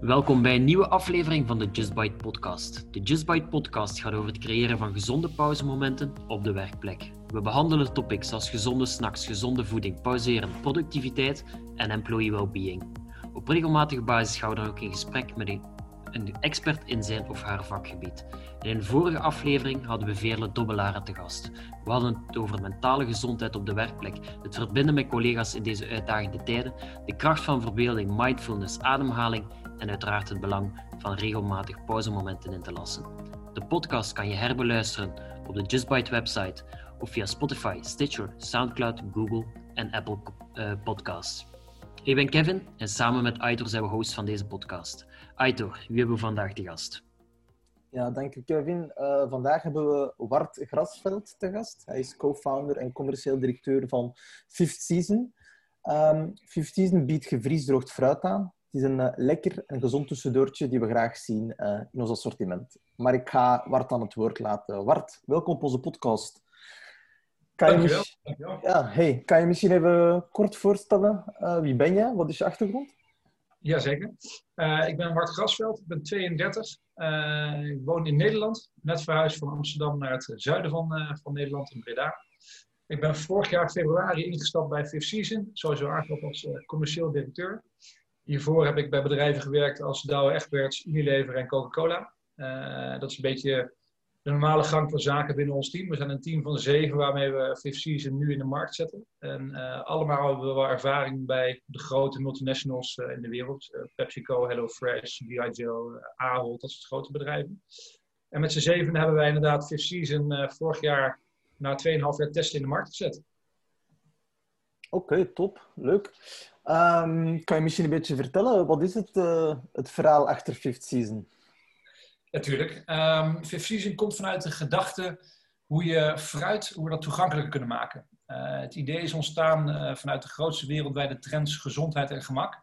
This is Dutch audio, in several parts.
Welkom bij een nieuwe aflevering van de Just Bite podcast. De Just Bite podcast gaat over het creëren van gezonde pauzemomenten op de werkplek. We behandelen topics als gezonde snacks, gezonde voeding, pauzeren, productiviteit en employee well-being. Op regelmatige basis gaan we dan ook in gesprek met een, expert in zijn of haar vakgebied. In een vorige aflevering hadden we Veerle Dobbelaren te gast. We hadden het over mentale gezondheid op de werkplek, het verbinden met collega's in deze uitdagende tijden, de kracht van verbeelding, mindfulness, ademhaling en uiteraard het belang van regelmatig pauzemomenten in te lassen. De podcast kan je herbeluisteren op de JustBite website of via Spotify, Stitcher, Soundcloud, Google en Apple uh, Podcasts. Ik ben Kevin en samen met Aitor zijn we host van deze podcast. Aitor, wie hebben we vandaag te gast? Ja, dank Kevin. Uh, vandaag hebben we Wart Grasveld te gast. Hij is co-founder en commercieel directeur van Fifth Season. Um, Fifth Season biedt gevriesdroogd fruit aan. Het is een uh, lekker en gezond tussendoortje die we graag zien uh, in ons assortiment. Maar ik ga Wart aan het woord laten. Wart, welkom op onze podcast. Kan Dankjewel. Je. Ja, hey, kan je misschien even kort voorstellen? Uh, wie ben je? Wat is je achtergrond? Jazeker. ik ben Wart Grasveld, ik ben 32. ik woon in Nederland, net verhuisd van Amsterdam naar het zuiden van, van Nederland, in Breda. Ik ben vorig jaar februari ingestapt bij Fifth Season, sowieso aangesteld als commercieel directeur. Hiervoor heb ik bij bedrijven gewerkt als Douwe Egberts, Unilever en Coca-Cola. Uh, dat is een beetje de normale gang van zaken binnen ons team. We zijn een team van zeven waarmee we Fifth Season nu in de markt zetten. En uh, allemaal hebben we wel ervaring bij de grote multinationals uh, in de wereld. PepsiCo, HelloFresh, Diageo, Ahold, dat soort grote bedrijven. En met z'n zeven hebben wij inderdaad Fifth Season vorig jaar na 2,5 jaar testen in de markt gezet. Oké, top. Leuk. Um, kan je misschien een beetje vertellen, wat is het, uh, het verhaal achter Fifth Season? Natuurlijk. Um, Fifth Season komt vanuit de gedachte hoe je fruit, hoe we dat toegankelijker kunnen maken. Uh, het idee is ontstaan uh, vanuit de grootste wereldwijde trends gezondheid en gemak.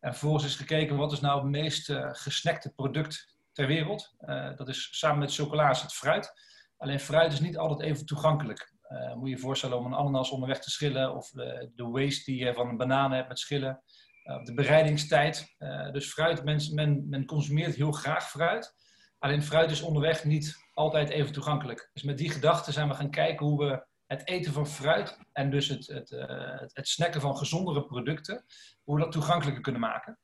En vervolgens is gekeken wat is nou het meest gesnackte product ter wereld. dat is samen met chocola's het fruit. Alleen fruit is niet altijd even toegankelijk. Uh, moet je je voorstellen om een ananas onderweg te schillen of de, de waste die je van een banaan hebt met schillen. Uh, de bereidingstijd. Uh, dus fruit, men, men, men, consumeert heel graag fruit. Alleen fruit is onderweg niet altijd even toegankelijk. Dus met die gedachte zijn we gaan kijken hoe we het eten van fruit en dus het, het, het, snacken van gezondere producten, hoe we dat toegankelijker kunnen maken.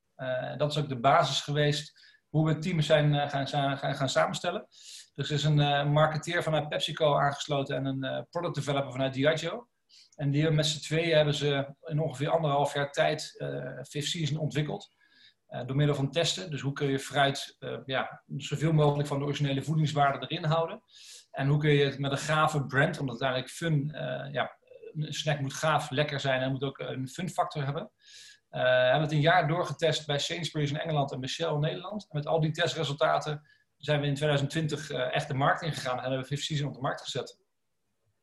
dat is ook de basis geweest hoe we het team zijn gaan, gaan, gaan samenstellen. Dus er is een uh, marketeer vanuit PepsiCo aangesloten en een uh, product developer vanuit Diageo. En die met z'n tweeën hebben ze in ongeveer anderhalf jaar tijd uh, Fifth Season ontwikkeld. door middel van testen. Dus hoe kun je fruit ja, zoveel mogelijk van de originele voedingswaarde erin houden. En hoe kun je het met een gave brand, omdat het eigenlijk fun, ja, een snack moet gaaf, lekker zijn en moet ook een fun factor hebben. Uh, hebben het een jaar doorgetest bij Sainsbury's in Engeland en bij Shell in Nederland. En met al die testresultaten zijn we in 2020 uh, echt de markt ingegaan en hebben we Fifth Season op de markt gezet.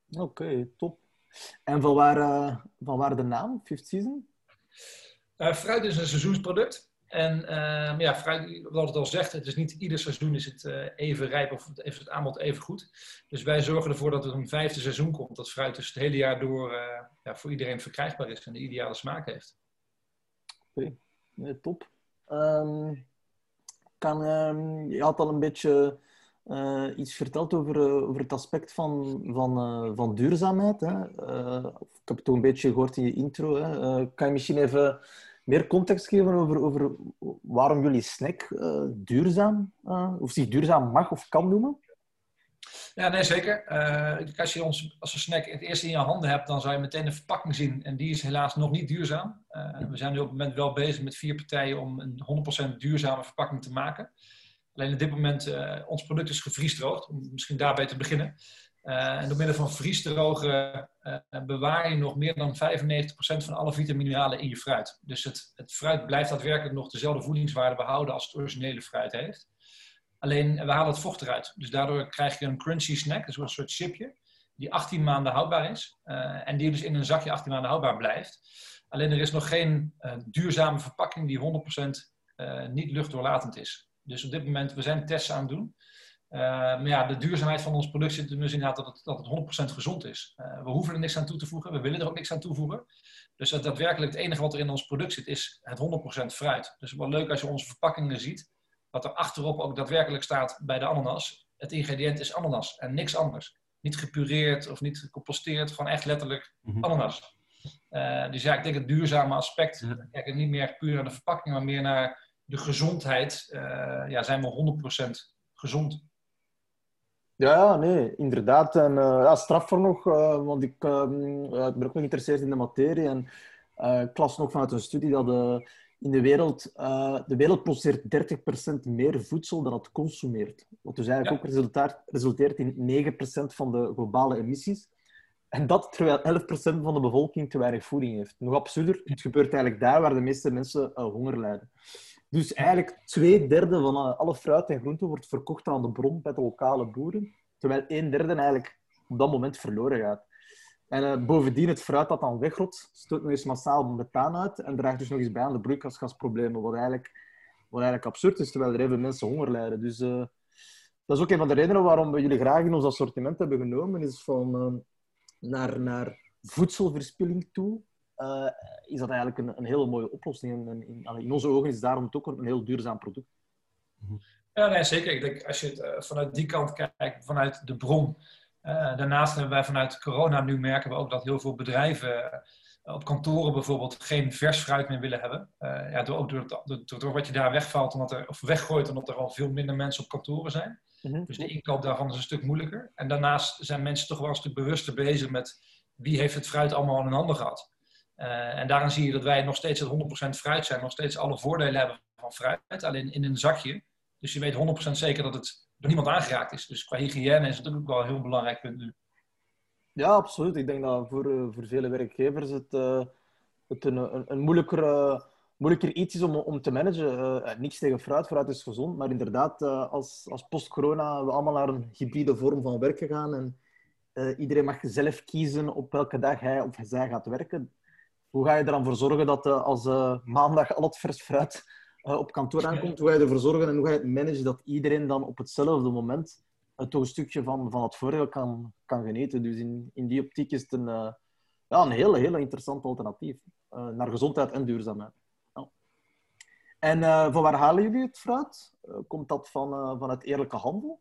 Oké, okay, top. En van waar, van waar de naam, Fifth Season? Uh, fruit is een seizoensproduct. En ehm, ja, fruit, wat het al zegt, het is niet ieder seizoen is het uh, even rijp of heeft het aanbod even goed. Dus wij zorgen ervoor dat er een vijfde seizoen komt. Dat fruit dus het hele jaar door ja, voor iedereen verkrijgbaar is en de ideale smaak heeft. Oké, okay. top. Um, kan, uh, je had al een beetje uh, iets verteld over, uh, over het aspect van, van, uh, van duurzaamheid. Hè? ik heb het ook een beetje gehoord in je intro. Hè? kan je misschien even meer context geven over, over waarom jullie snack duurzaam, of zich duurzaam mag of kan noemen? Ja, nee, zeker. Uh, als je ons als een snack het eerst in je handen hebt, dan zou je meteen de verpakking zien. En die is helaas nog niet duurzaam. Uh, we zijn nu op het moment wel bezig met vier partijen om een 100% duurzame verpakking te maken. Alleen op dit moment, uh, ons product is gevriesdroogd, om misschien daarbij te beginnen. en door middel van vriesdrogen bewaar je nog meer dan 95% van alle vitamineralen in je fruit. Dus het, het fruit blijft daadwerkelijk nog dezelfde voedingswaarde behouden als het originele fruit heeft. Alleen we halen het vocht eruit. Dus daardoor krijg je een crunchy snack, een soort chipje, die 18 maanden houdbaar is. Uh, en die dus in een zakje 18 maanden houdbaar blijft. Alleen er is nog geen uh, duurzame verpakking die 100% uh, eh, niet luchtdoorlatend is. Dus op dit moment, we zijn tests aan het doen. maar ja, de duurzaamheid van ons product zit dus inderdaad dat het, dat het 100% gezond is. we hoeven er niks aan toe te voegen, we willen er ook niks aan toevoegen. Dus dat daadwerkelijk het enige wat er in ons product zit, is het 100% fruit. Dus wel leuk als je onze verpakkingen ziet, dat er achterop ook daadwerkelijk staat bij de ananas. Het ingrediënt is ananas en niks anders. Niet gepureerd of niet gecomposteerd, gewoon echt letterlijk mhm. ananas. Uh, dus ja, ik denk het duurzame aspect, ja. kijk niet meer puur naar de verpakking, maar meer naar de gezondheid. Uh, ja, zijn we 100% gezond? Ja, nee, inderdaad. En uh, ja, straf voor nog, want ik, ehm, ik ben ook nog geïnteresseerd in de materie. En ik las nog vanuit een studie dat in de wereld, uh, de wereld produceert 30% meer voedsel dan het consumeert. Wat dus eigenlijk ook resultaat, resulteert in 9% van de globale emissies. En dat terwijl 11% van de bevolking te weinig voeding heeft. Nog absurder, het gebeurt eigenlijk daar waar de meeste mensen uh, honger lijden. Dus eigenlijk twee derde van uh, alle fruit en groenten wordt verkocht aan de bron bij de lokale boeren, terwijl een derde eigenlijk op dat moment verloren gaat. En uh, bovendien, het fruit dat dan wegrot, stoot nog eens massaal methaan uit en draagt dus nog eens bij aan de broeikasgasproblemen, wat eigenlijk, wat eigenlijk absurd is, terwijl er even mensen honger lijden. Dus uh, dat is ook een van de redenen waarom we jullie graag in ons assortiment hebben genomen, is van uh, naar, naar voedselverspilling toe. is dat eigenlijk een, een hele mooie oplossing. En in, in onze ogen is daarom het ook een heel duurzaam product. Ja, nee, zeker. Ik denk, als je het vanuit die kant kijkt, vanuit de bron, daarnaast hebben wij vanuit corona nu merken we ook dat heel veel bedrijven eh, op kantoren bijvoorbeeld geen vers fruit meer willen hebben. Uh, ja, door, ook door, door, door, wat je daar wegvalt omdat er, of weggooit omdat er al veel minder mensen op kantoren zijn. Mhm. Dus de inkoop daarvan is een stuk moeilijker. En daarnaast zijn mensen toch wel een stuk bewuster bezig met wie heeft het fruit allemaal in hun handen gehad. en daarin zie je dat wij nog steeds het 100% fruit zijn, nog steeds alle voordelen hebben van fruit, alleen in een zakje. Dus je weet 100% zeker dat het door niemand aangeraakt is. Dus qua hygiëne is het ook wel een heel belangrijk punt nu. Ja, absoluut. Ik denk dat voor, eh, voor vele werkgevers het, uh, het een, een, moeilijker, uh, moeilijker iets is om, om te managen. Niks tegen fruit, fruit is gezond. Maar inderdaad, als, als post-corona we allemaal naar een hybride vorm van werken gaan en iedereen mag zelf kiezen op welke dag hij of zij gaat werken, hoe ga je er dan voor zorgen dat als maandag al het vers fruit uh, op kantoor aankomt, hoe ga je ervoor zorgen en hoe ga je het managen dat iedereen dan op hetzelfde moment uh, toch een stukje van, van het voordeel kan, kan genieten. Dus in, in die optiek is het een, uh, ja, een hele, hele interessant alternatief naar gezondheid en duurzaamheid. Ja. En van waar halen jullie het fruit? komt dat van, van het eerlijke handel?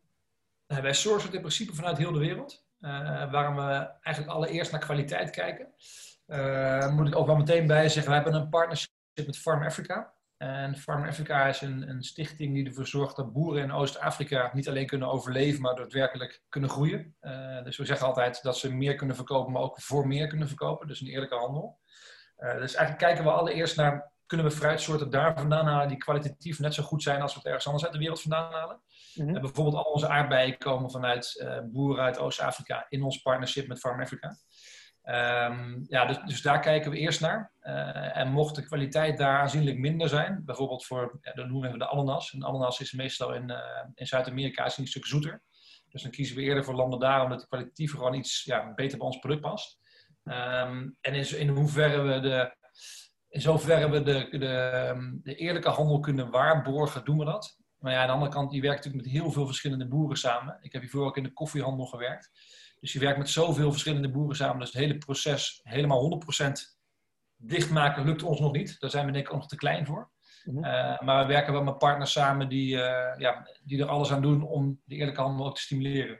wij sourcen het in principe vanuit heel de wereld. waarom we eigenlijk allereerst naar kwaliteit kijken. moet ik ook wel meteen bij zeggen, we hebben een partnership met Farm Africa. En Farm Africa is een, een, stichting die ervoor zorgt dat boeren in Oost-Afrika niet alleen kunnen overleven, maar daadwerkelijk kunnen groeien. Uh, dus we zeggen altijd dat ze meer kunnen verkopen, maar ook voor meer kunnen verkopen. Dus een eerlijke handel. Uh, dus eigenlijk kijken we allereerst naar, kunnen we fruitsoorten daar vandaan halen die kwalitatief net zo goed zijn als we het ergens anders uit de wereld vandaan halen. Mm bijvoorbeeld al onze aardbeien komen vanuit uh, boeren uit Oost-Afrika in ons partnership met Farm Africa. Um, ja, dus, dus, daar kijken we eerst naar. Uh, en mocht de kwaliteit daar aanzienlijk minder zijn, bijvoorbeeld voor, ja, dan noemen we de ananas. Een ananas is meestal in, uh, in Zuid-Amerika een stuk zoeter. Dus dan kiezen we eerder voor landen daar, omdat de kwalitatief gewoon iets ja, beter bij ons product past. Um, en in, in hoeverre we de, in zoverre we de, de, de, eerlijke handel kunnen waarborgen, doen we dat. Maar ja, aan de andere kant, die werkt natuurlijk met heel veel verschillende boeren samen. Ik heb hiervoor ook in de koffiehandel gewerkt. Dus je werkt met zoveel verschillende boeren samen. Dus het hele proces helemaal 100% dichtmaken lukt ons nog niet. Daar zijn we denk ik ook nog te klein voor. Mhm. Uh, maar we werken wel met partners samen die, uh, ja, die er alles aan doen om de eerlijke handel ook te stimuleren.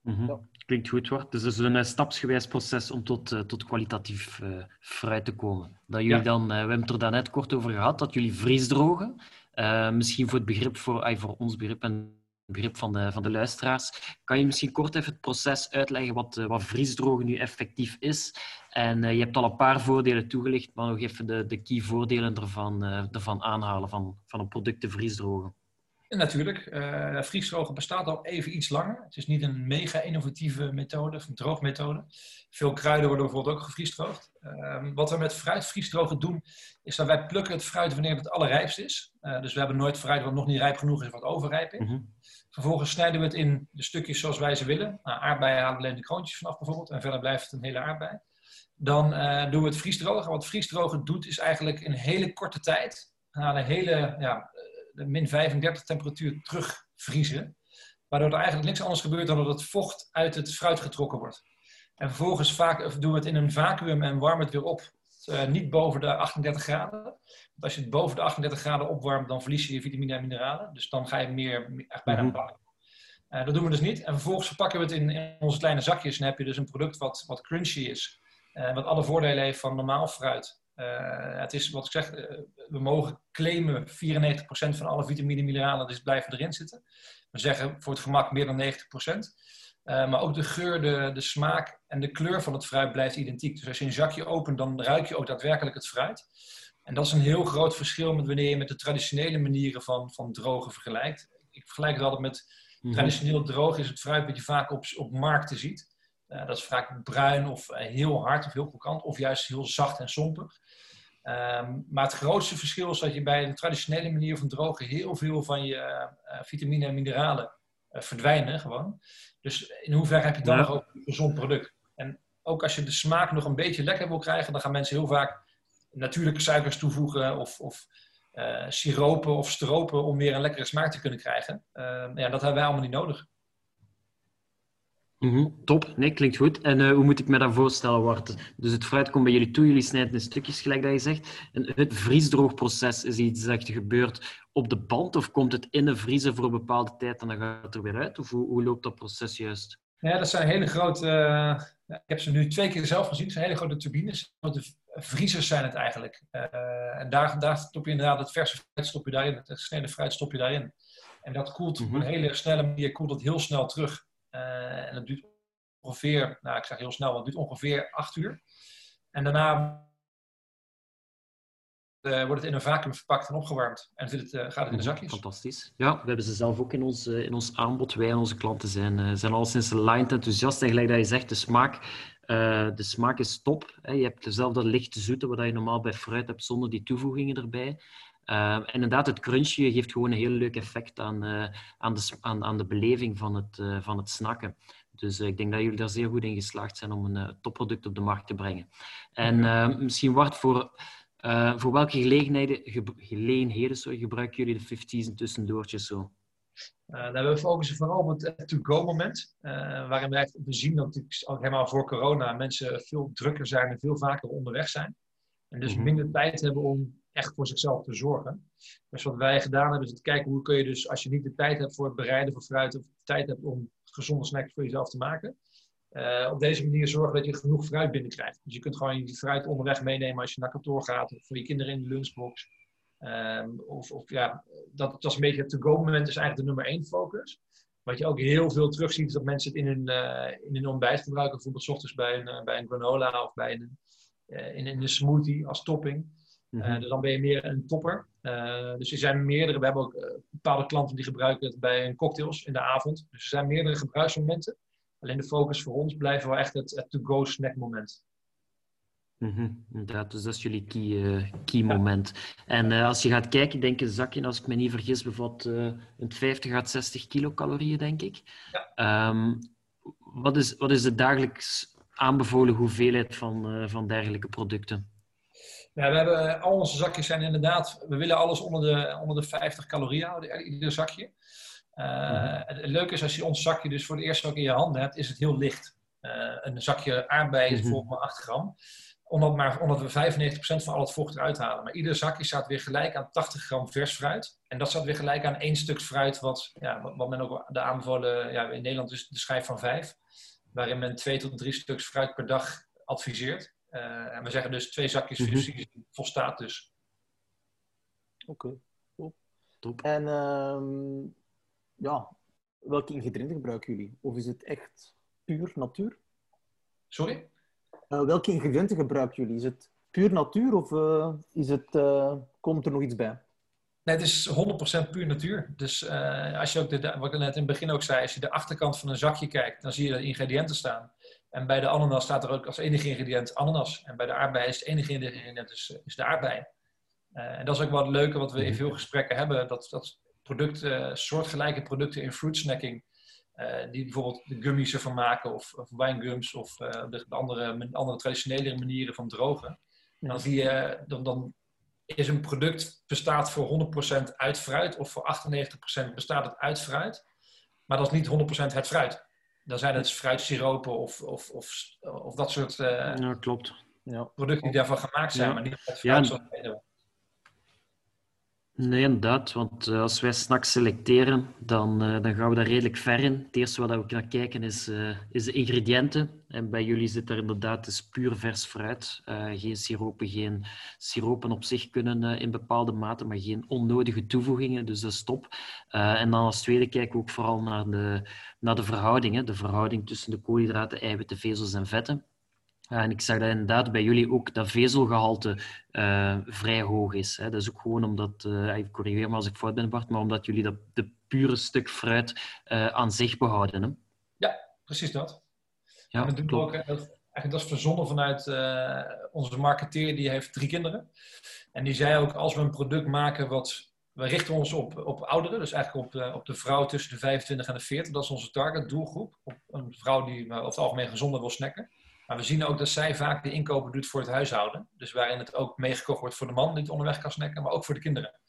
Mm ja. Klinkt goed hoor. Dus het is een uh, stapsgewijs proces om tot, tot kwalitatief fruit te komen. Dat jullie dan, we hebben het er daarnet kort over gehad, dat jullie vriesdrogen. Misschien voor het begrip, voor, voor ons begrip en begrip van de, van de luisteraars. Kan je misschien kort even het proces uitleggen wat, eh, wat vriesdrogen nu effectief is? En uh, je hebt al een paar voordelen toegelicht, maar nog even de, de key voordelen ervan, ervan aanhalen van, van een product te vriesdrogen. Natuurlijk. Uh, vriesdrogen bestaat al even iets langer. Het is niet een mega innovatieve methode, of een droogmethode. Veel kruiden worden bijvoorbeeld ook gevriesdroogd. Ehm, wat we met fruitvriesdrogen doen, is dat wij plukken het fruit wanneer het allerrijpst is. dus we hebben nooit fruit wat nog niet rijp genoeg is, wat overrijp is. Mhm. Vervolgens snijden we het in de stukjes zoals wij ze willen. Nou, aardbeien halen we alleen de kroontjes vanaf bijvoorbeeld. En verder blijft het een hele aardbei. Dan uh, doen we het vriesdrogen. Wat vriesdrogen doet is eigenlijk in hele korte tijd... een hele ja, de min 35 temperatuur terugvriezen. waardoor er eigenlijk niks anders gebeurt dan dat het vocht uit het fruit getrokken wordt. En vervolgens vaak, doen we het in een vacuüm en warmen het weer op. Uh, niet boven de 38 graden. Want als je het boven de 38 graden opwarmt, dan verlies je je vitamine en mineralen. Dus dan ga je meer, echt bijna mm bakken. Uh, dat doen we dus niet. En vervolgens verpakken we het in, in, onze kleine zakjes. En dan heb je dus een product wat, wat crunchy is. Uh, wat alle voordelen heeft van normaal fruit. Het is wat ik zeg, we mogen claimen 94% van alle vitamine en mineralen dus blijven erin zitten. We zeggen voor het gemak meer dan 90%. Uh, maar ook de geur, de, de smaak en de kleur van het fruit blijft identiek. Dus als je een zakje opent, dan ruik je ook daadwerkelijk het fruit. En dat is een heel groot verschil met wanneer je met de traditionele manieren van, van drogen vergelijkt. Ik vergelijk het altijd met mhm. traditioneel droog is het fruit wat je vaak op, op markten ziet. Uh, dat is vaak bruin of uh, heel hard of heel krokant of juist heel zacht en sompig. Um, maar het grootste verschil is dat je bij de traditionele manier van drogen heel veel van je uh, vitamine en mineralen verdwijnen gewoon. Dus in hoeverre heb je dan nog ook een gezond product? En ook als je de smaak nog een beetje lekker wil krijgen, dan gaan mensen heel vaak natuurlijke suikers toevoegen of, of uh, siropen of stropen om weer een lekkere smaak te kunnen krijgen. Uh, ja, dat hebben wij allemaal niet nodig. Mm -hmm, top, nee, klinkt goed. En uh, hoe moet ik me dat voorstellen, Wart? Dus het fruit komt bij jullie toe, jullie snijden in stukjes, gelijk dat je zegt. En het vriesdroogproces is iets dat gebeurt op de band, of komt het in de vriezer voor een bepaalde tijd en dan gaat het er weer uit? Of hoe, hoe loopt dat proces juist? Ja, dat zijn hele grote... Uh, ik heb ze nu twee keer zelf gezien. Het zijn hele grote turbines. De vriezers zijn het eigenlijk. Uh, en daar, daar stop je inderdaad het verse fruit stop je daarin. Het gesneden fruit stop je daarin. En dat koelt mm -hmm. op een hele snelle manier koelt het heel snel terug. Uh, en dat duurt ongeveer, nou ik zeg heel snel, het duurt ongeveer acht uur. En daarna uh, wordt het in een vacuüm verpakt en opgewarmd. En het, uh, gaat het in de zakjes. Fantastisch. Ja, we hebben ze zelf ook in ons, uh, in ons aanbod. Wij en onze klanten zijn, zijn al sinds line enthousiast. En gelijk dat je zegt, de smaak, de smaak is top. Hè. Je hebt dezelfde lichte zoete, wat je normaal bij fruit hebt, zonder die toevoegingen erbij. en inderdaad, het crunchje geeft gewoon een heel leuk effect aan, aan, de, aan, aan de beleving van het, van het snakken. Dus ik denk dat jullie daar zeer goed in geslaagd zijn om een topproduct op de markt te brengen. En misschien Wart, voor voor welke gelegenheden, gelegenheden sorry, gebruiken jullie de 50's en tussendoortjes zo? Uh, we focussen vooral op het to-go-moment, uh, waarin wij we zien dat helemaal voor corona mensen veel drukker zijn en veel vaker onderweg zijn. En dus mhm. minder tijd hebben om echt voor zichzelf te zorgen. Dus wat wij gedaan hebben, is het kijken hoe kun je dus, als je niet de tijd hebt voor het bereiden van fruit, of de tijd hebt om gezonde snacks voor jezelf te maken, uh, op deze manier zorgen dat je genoeg fruit binnenkrijgt. Dus je kunt gewoon je fruit onderweg meenemen als je naar kantoor gaat of voor je kinderen in de lunchbox. Um, of, of, ja, dat, dat is een beetje het to-go-moment, is eigenlijk de nummer één focus. Wat je ook heel veel terugziet, is dat mensen het in hun, uh, in hun ontbijt gebruiken. Bijvoorbeeld ochtends bij een, uh, bij een granola of bij een, in, in een smoothie als topping. Mm dus dan ben je meer een topper. dus er zijn meerdere, we hebben ook bepaalde klanten die gebruiken het bij hun cocktails in de avond. Dus er zijn meerdere gebruiksmomenten. Alleen de focus voor ons blijft wel echt het, het to-go snack Mm inderdaad, dus dat is jullie key, uh, key moment. En uh, als je gaat kijken, denk ik een zakje, als ik me niet vergis, bevat uh, een 50 à 60 kilocalorieën, denk ik. Ja. Um, wat, is, wat is de dagelijks aanbevolen hoeveelheid van, van dergelijke producten? Ja, we hebben, al onze zakjes zijn inderdaad, we willen alles onder de, onder de 50 calorieën houden, ieder zakje. Uh, het leuke is als je ons zakje dus voor de eerste ook in je handen hebt, is het heel licht. Een zakje aardbeien is mhm. bijvoorbeeld maar 8 gram. Omdat, maar, omdat we 95% van al het vocht eruit halen. Maar ieder zakje staat weer gelijk aan 80 gram vers fruit. En dat staat weer gelijk aan één stuk fruit, wat, ja, wat men ook de aanbevolen, ja, in Nederland is de schijf van 5. Waarin men 2 tot 3 stuks fruit per dag adviseert. Uh, en we zeggen dus twee zakjes mm -hmm. volstaat dus. Oké, okay. top. En um ja, welke ingrediënten gebruiken jullie? Of is het echt puur natuur? Sorry? Uh, welke ingrediënten gebruiken jullie? Is het puur natuur of uh, is het, uh, komt er nog iets bij? Nee, het is 100% puur natuur. Dus als je ook de, wat ik net in het begin ook zei, als je de achterkant van een zakje kijkt, dan zie je de ingrediënten staan. En bij de ananas staat er ook als enige ingrediënt ananas. En bij de aardbei is het enige ingrediënt is, is de aardbei. en dat is ook wel het leuke wat we in mhm. veel gesprekken hebben. Dat, dat producten, soortgelijke producten in fruit snacking. Uh, die bijvoorbeeld de gummies ervan maken of, of wijngums of uh, de andere, andere traditionele manieren van drogen. En dan zie je, dan, dan is een product bestaat voor 100% uit fruit of voor 98% bestaat het uit fruit. Maar dat is niet 100% het fruit. Dan zijn het fruitsiropen of, of, of, of dat soort uh, ja, klopt. Ja. producten die daarvan gemaakt zijn, Ja. maar niet het Ja, fruit zoals. Nee, inderdaad. Want eh, als wij snacks selecteren, dan, eh, dan gaan we daar redelijk ver in. Het eerste waar we naar kijken is, eh, is de ingrediënten. En bij jullie zit er inderdaad dus puur vers fruit. Geen siropen, geen siropen op zich kunnen in bepaalde mate, maar geen onnodige toevoegingen. Dus dat is en dan als tweede kijken we ook vooral naar de, naar de verhouding. hè. De verhouding tussen de koolhydraten, eiwitten, vezels en vetten. Ja, en ik zag dat inderdaad bij jullie ook dat vezelgehalte eh, vrij hoog is. Hè. Dat is ook gewoon omdat, eh ik corrigeer me als ik fout ben Bart, maar omdat jullie dat de pure stuk fruit eh, aan zich behouden. Hè. Precies dat. Ja, en dat doen we top. ook, dat, eigenlijk dat is verzonnen vanuit onze marketeer, die heeft drie kinderen. En die zei ook, als we een product maken wat... We richten ons op, op ouderen, dus eigenlijk op de, op de vrouw tussen de 25 en de 40. Dat is onze target doelgroep. Op een vrouw die over het algemeen gezonder wil snacken. Maar we zien ook dat zij vaak de inkopen doet voor het huishouden. Dus waarin het ook meegekocht wordt voor de man die het onderweg kan snacken, maar ook voor de kinderen.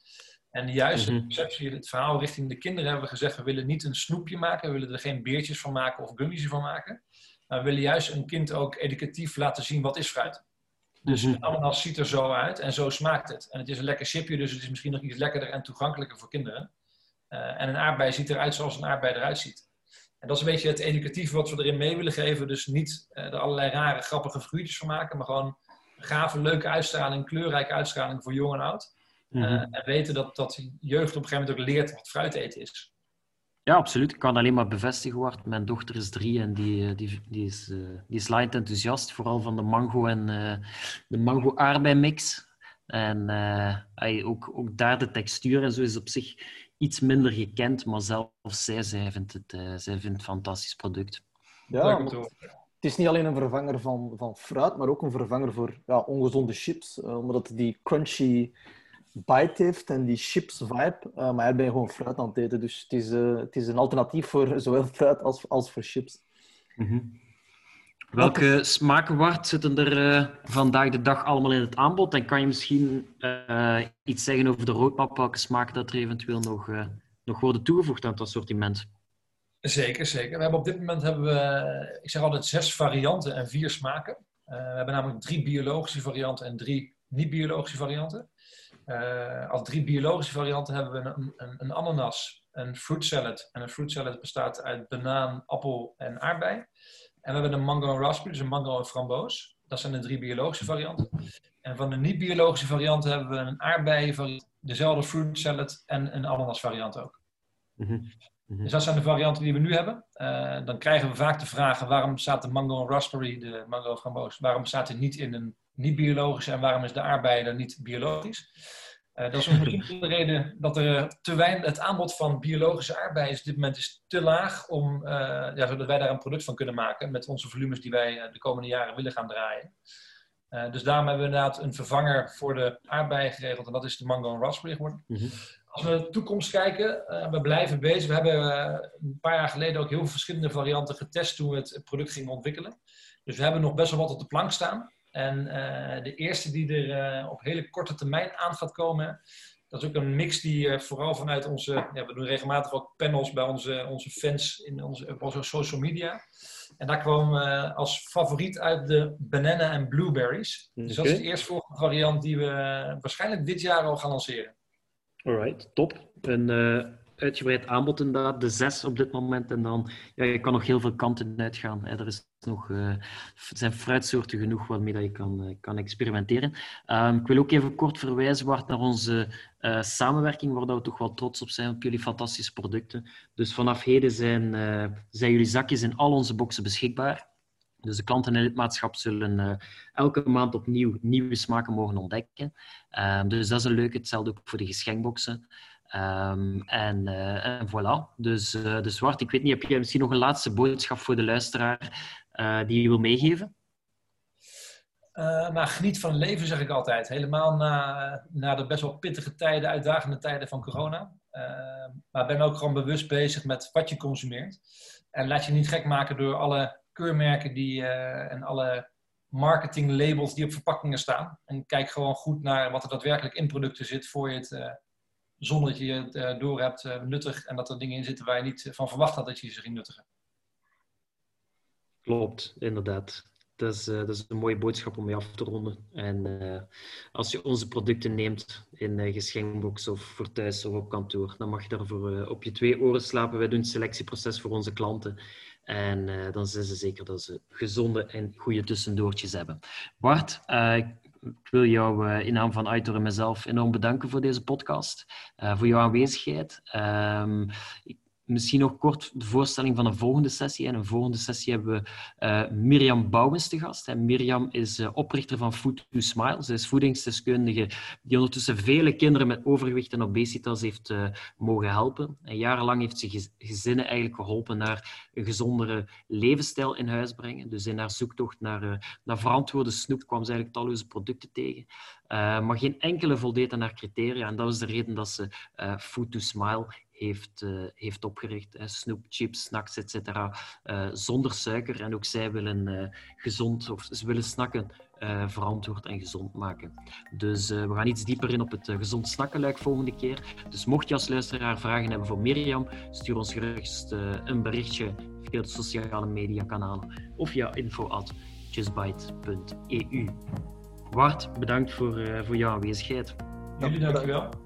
En juist de perceptie, het verhaal richting de kinderen hebben we gezegd, we willen niet een snoepje maken, we willen er geen beertjes van maken of gummies van maken. Maar we willen juist een kind ook educatief laten zien wat is fruit. Dus een ananas ziet er zo uit en zo smaakt het. En het is een lekker chipje, dus het is misschien nog iets lekkerder en toegankelijker voor kinderen. Eh, en een aardbei ziet eruit zoals een aardbei eruit ziet. En dat is een beetje het educatieve wat we erin mee willen geven. Dus niet eh, er allerlei rare, grappige figuurtjes van maken, maar gewoon een gave, leuke uitstraling, kleurrijke uitstraling voor jong en oud. Eh, Mhm. en weten dat, dat jeugd op een gegeven moment ook leert wat fruit eten is. Ja, absoluut. Ik kan alleen maar bevestigen worden. Mijn dochter is drie en die, eh, die, die, is, die is laaiend enthousiast, vooral van de mango en de mango-aardbei-mix. En hij- ook, ook daar de textuur en zo is op zich iets minder gekend, maar zelfs zij, zij vindt het, eh, zij vindt het fantastisch product. Ja, het is niet alleen een vervanger van, van fruit, maar ook een vervanger voor ja, ongezonde chips. eh, omdat het die crunchy bite heeft en die chips vibe. eh, maar hij ben je gewoon fruit aan het eten. Dus het is, het is een alternatief voor zowel fruit als, als voor chips. Welke smaken Bart, zitten er eh, vandaag de dag allemaal in het aanbod? En kan je misschien eh, iets zeggen over de roadmap, welke smaken dat er eventueel nog, eh, nog worden toegevoegd aan het assortiment? Zeker, zeker. We hebben op dit moment hebben we, ik zeg altijd, zes varianten en vier smaken. Eh, we hebben namelijk drie biologische varianten en drie niet-biologische varianten. Eh, als drie biologische varianten hebben we een, een, een ananas, een fruit salad. En een fruit salad bestaat uit banaan, appel en aardbei. En we hebben een mango en raspberry, dus een mango en framboos. Dat zijn de drie biologische varianten. En van de niet-biologische varianten hebben we een aardbei variant, dezelfde fruit salad en een ananas variant ook. Mhm. Mhm. Dus dat zijn de varianten die we nu hebben. Eh, dan krijgen we vaak de vragen waarom staat de mango en raspberry, de mango en framboos, waarom staat die niet in een niet-biologische en waarom is de aardbei dan niet biologisch? Eh, dat is misschien de reden dat er te weinig, het aanbod van biologische aardbeien is op dit moment is te laag om, eh, ja, zodat wij daar een product van kunnen maken met onze volumes die wij eh, de komende jaren willen gaan draaien. Dus daarom hebben we inderdaad een vervanger voor de aardbeien geregeld en dat is de mango en raspberry geworden. Mhm. Als we naar de toekomst kijken, we blijven bezig. We hebben een paar jaar geleden ook heel veel verschillende varianten getest toen we het product gingen ontwikkelen. Dus we hebben nog best wel wat op de plank staan. En eh, de eerste die er eh, op hele korte termijn aan gaat komen, dat is ook een mix die eh, vooral vanuit onze, ja, we doen regelmatig ook panels bij onze, onze fans in onze, op onze social media. En daar kwam als favoriet uit de banana en blueberries. Dus dat is de eerstvolgende variant die we waarschijnlijk dit jaar al gaan lanceren. Alright, top. Een eh, uitgebreid aanbod inderdaad, de zes op dit moment. En dan, ja, je kan nog heel veel kanten uitgaan. Hè. Er is nog, eh, zijn fruitsoorten genoeg waarmee dat je kan, eh, kan experimenteren. Ehm, ik wil ook even kort verwijzen Bart, naar onze eh, samenwerking, waar dat we toch wel trots op zijn, op jullie fantastische producten. Dus vanaf heden zijn, zijn jullie zakjes in al onze boxen beschikbaar. Dus de klanten en lidmaatschap zullen elke maand opnieuw nieuwe smaken mogen ontdekken. Ehm, dus dat is een leuke. Hetzelfde ook voor de geschenkboxen. Ehm, en, eh, en voilà. Dus, eh dus Wart, ik weet niet, heb jij misschien nog een laatste boodschap voor de luisteraar eh, die je wil meegeven? Maar geniet van leven, zeg ik altijd. Helemaal na, na de best wel pittige tijden, uitdagende tijden van corona. Eh, maar ben ook gewoon bewust bezig met wat je consumeert. En laat je niet gek maken door alle keurmerken die, en alle marketinglabels die op verpakkingen staan. En kijk gewoon goed naar wat er daadwerkelijk in producten zit voor je het, zonder dat je het door hebt nuttig en dat er dingen in zitten waar je niet van verwacht had dat je ze ging nuttigen. Klopt, inderdaad. Dat is, dat is een mooie boodschap om mee af te ronden. En als je onze producten neemt in uh, geschenkbox of voor thuis of op kantoor, dan mag je daarvoor op je twee oren slapen. Wij doen het selectieproces voor onze klanten. En dan zijn ze zeker dat ze gezonde en goede tussendoortjes hebben. Bart, ik wil jou in naam van Aitor en mezelf enorm bedanken voor deze podcast, voor jouw aanwezigheid. Um, misschien nog kort de voorstelling van een volgende sessie. En een volgende sessie hebben we uh, Mirjam Bouwens te gast. En Mirjam is uh, oprichter van Food to Smile. Ze is voedingsdeskundige die ondertussen vele kinderen met overgewicht en obesitas heeft uh, mogen helpen. En jarenlang heeft ze gezinnen eigenlijk geholpen naar een gezondere levensstijl in huis brengen. Dus in haar zoektocht naar, naar verantwoorde snoep kwam ze eigenlijk talloze producten tegen. maar geen enkele voldeed aan haar criteria. En dat was de reden dat ze Food to Smile heeft, uh, heeft opgericht. Hè. Snoep, chips, snacks, etc. Uh, zonder suiker. En ook zij willen uh, gezond, of ze willen snakken verantwoord en gezond maken. Dus we gaan iets dieper in op het gezond snakkenluik volgende keer. Dus mocht je als luisteraar vragen hebben voor Mirjam, stuur ons gerust een berichtje via de sociale media kanalen of via info.justbite.eu. Wart, bedankt voor, voor jouw aanwezigheid. Jullie dankjewel.